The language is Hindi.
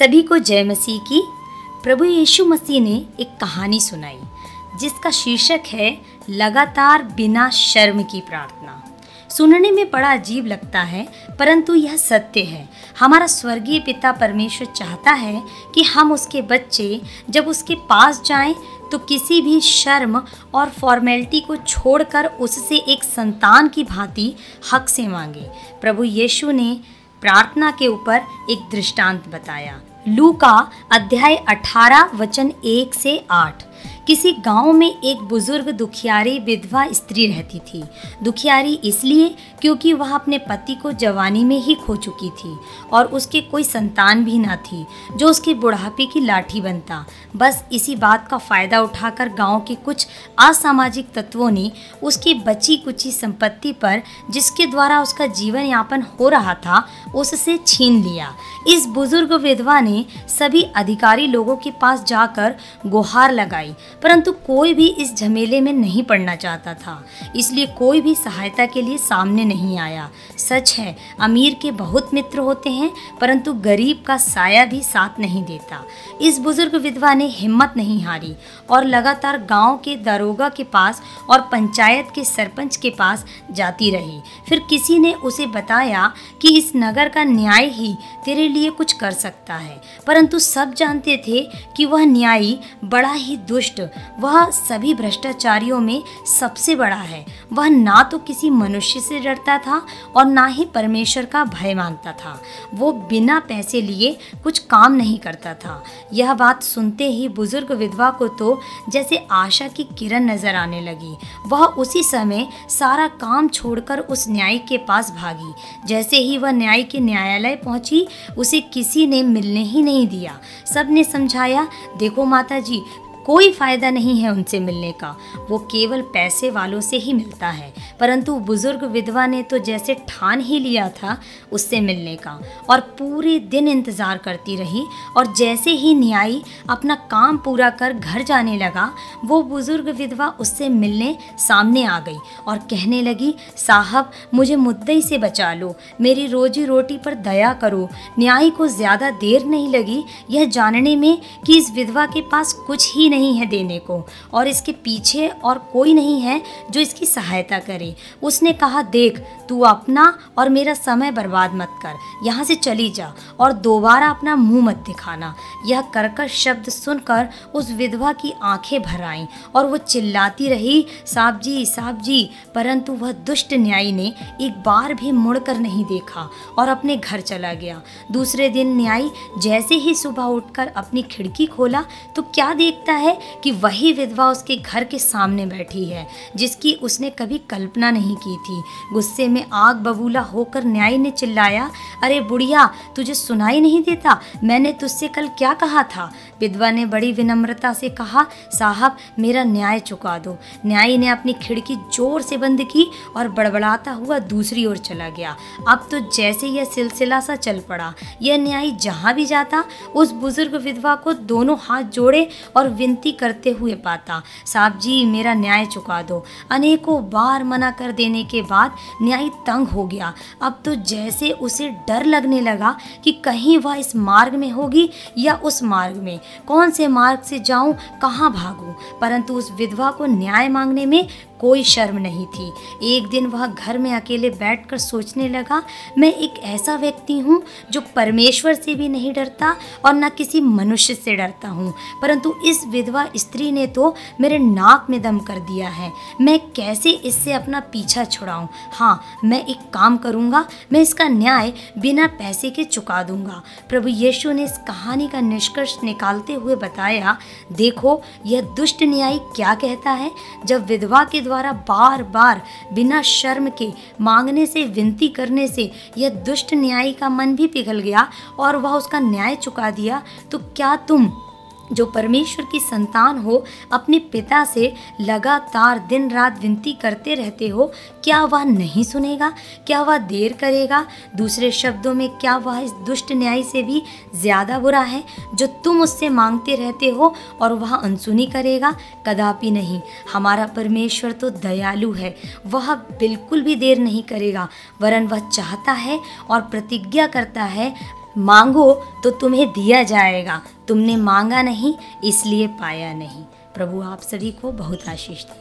सभी को जय मसीह की। प्रभु यीशु मसीह ने एक कहानी सुनाई, जिसका शीर्षक है, लगातार बिना शर्म की प्रार्थना। सुनने में बड़ा अजीब लगता है, परंतु यह सत्य है। हमारा स्वर्गीय पिता परमेश्वर चाहता है कि हम उसके बच्चे, जब उसके पास जाएँ तो किसी भी शर्म और फॉर्मेलिटी को छोड़कर उससे एक संतान की भांति हक से मांगे। प्रभु यीशु ने प्रार्थना के ऊपर एक दृष्टांत बताया। लू का अध्याय 18 वचन 1 से 8 किसी गाँव में एक बुज़ुर्ग दुखियारी विधवा स्त्री रहती थी। दुखियारी इसलिए क्योंकि वह अपने पति को जवानी में ही खो चुकी थी और उसके कोई संतान भी ना थी, जो उसके बुढ़ापे की लाठी बनता। बस इसी बात का फ़ायदा उठाकर गाँव के कुछ असामाजिक तत्वों ने उसकी बची कुची संपत्ति पर जिसके द्वारा उसका जीवन यापन हो रहा था, उससे छीन लिया। इस बुज़ुर्ग विधवा ने सभी अधिकारी लोगों के पास जाकर गुहार लगाई। परंतु कोई भी इस झमेले में नहीं पड़ना चाहता था। इसलिए कोई भी सहायता के लिए सामने नहीं आया। सच है, अमीर के बहुत मित्र होते हैं, परंतु गरीब का साया भी साथ नहीं देता। इस बुज़ुर्ग विधवा ने हिम्मत नहीं हारी और लगातार गाँव के दरोगा के पास और पंचायत के सरपंच के पास जाती रही। फिर किसी ने उसे बताया कि इस नगर का न्याय ही तेरे लिए कुछ कर सकता है। परंतु सब जानते थे कि वह न्यायी बड़ा ही दुष्ट वह सभी भ्रष्टाचारियों में सबसे बड़ा है। वह ना तो किसी मनुष्य से डरता था और ना ही परमेश्वर का भय मानता था। वो बिना पैसे लिए कुछ काम नहीं करता था। यह बात सुनते ही बुज़ुर्ग विधवा को तो जैसे आशा की किरण नज़र आने लगी। वह उसी समय सारा काम छोड़कर उस न्याय के पास भागी। जैसे ही वह न्याय के न्यायालय पहुँची, उसे किसी ने मिलने ही नहीं दिया। सबने समझाया, देखो माता जी कोई फ़ायदा नहीं है उनसे मिलने का। वो केवल पैसे वालों से ही मिलता है। परंतु बुज़ुर्ग विधवा ने तो जैसे ठान ही लिया था उससे मिलने का। और पूरे दिन इंतज़ार करती रही और जैसे ही न्यायी अपना काम पूरा कर घर जाने लगा, वो बुज़ुर्ग विधवा उससे मिलने सामने आ गई और कहने लगी, साहब, मुझे मुद्दई से बचा लो। मेरी रोजी रोटी पर दया करो। न्यायी को ज़्यादा देर नहीं लगी। यह जानने में कि इस विधवा के पास कुछ ही नहीं है देने को और इसके पीछे और कोई नहीं है जो इसकी सहायता करे। उसने कहा, देख, तू अपना और मेरा समय बर्बाद मत कर। यहाँ से चली जा और दोबारा अपना मुँह मत दिखाना। यह करकश शब्द सुनकर उस विधवा की आँखें भर आईं और वो चिल्लाती रही, साहब जी साहब जी। परंतु वह दुष्ट न्यायी ने एक बार भी मुड़कर नहीं देखा और अपने घर चला गया। दूसरे दिन न्यायी जैसे ही सुबह उठकर अपनी खिड़की खोला तो क्या देखता है कि वही विधवा उसके घर के सामने बैठी है, जिसकी उसने कभी कल्पना नहीं की थी। गुस्से में आग बबूला होकर न्याय ने चिल्लाया, अरे बुढ़िया, तुझे सुनाई नहीं देता? मैंने तुझसे कल क्या कहा था? विधवा ने बड़ी विनम्रता से कहा, साहब, मेरा न्याय चुका दो। न्यायी ने अपनी खिड़की ज़ोर से बंद की और बड़बड़ाता हुआ दूसरी ओर चला गया। अब तो जैसे यह सिलसिला सा चल पड़ा, यह न्यायी जहाँ भी जाता, उस बुज़ुर्ग विधवा को दोनों हाथ जोड़े और विनती करते हुए पाता, साहब जी, मेरा न्याय चुका दो। अनेकों बार मना कर देने के बाद न्याय तंग हो गया। अब तो जैसे उसे डर लगने लगा कि कहीं वह इस मार्ग में होगी या उस मार्ग में। कौन से मार्ग से जाऊँ, कहाँ भागूं? परंतु उस विधवा को न्याय मांगने में कोई शर्म नहीं थी। एक दिन वह घर में अकेले बैठकर सोचने लगा, मैं एक ऐसा व्यक्ति हूँ जो परमेश्वर से भी नहीं डरता और न किसी मनुष्य से डरता हूँ। परंतु इस विधवा स्त्री ने तो मेरे नाक में दम कर दिया है। मैं कैसे इससे अपना पीछा छुड़ाऊँ? हाँ मैं एक काम करूँगा, मैं इसका न्याय बिना पैसे के चुका दूँगा। प्रभु यीशु ने इस कहानी का निष्कर्ष निकालते हुए बताया, देखो, यह दुष्ट न्यायी क्या कहता है? जब विधवा के द्वारा बार बार बिना शर्म के मांगने से, विनती करने से यह दुष्ट न्यायी का मन भी पिघल गया और वह उसका न्याय चुका दिया तो क्या तुम जो परमेश्वर की संतान हो, अपने पिता से लगातार दिन रात विनती करते रहते हो, क्या वह नहीं सुनेगा? क्या वह देर करेगा? दूसरे शब्दों में, क्या वह इस दुष्ट न्याय से भी ज़्यादा बुरा है, जो तुम उससे मांगते रहते हो और वह अनसुनी करेगा? कदापि नहीं। हमारा परमेश्वर तो दयालु है। वह बिल्कुल भी देर नहीं करेगा। वरन वह चाहता है और प्रतिज्ञा करता है मांगो तो तुम्हें दिया जाएगा। तुमने मांगा नहीं, इसलिए पाया नहीं। प्रभु आप सभी को बहुत आशीष दे।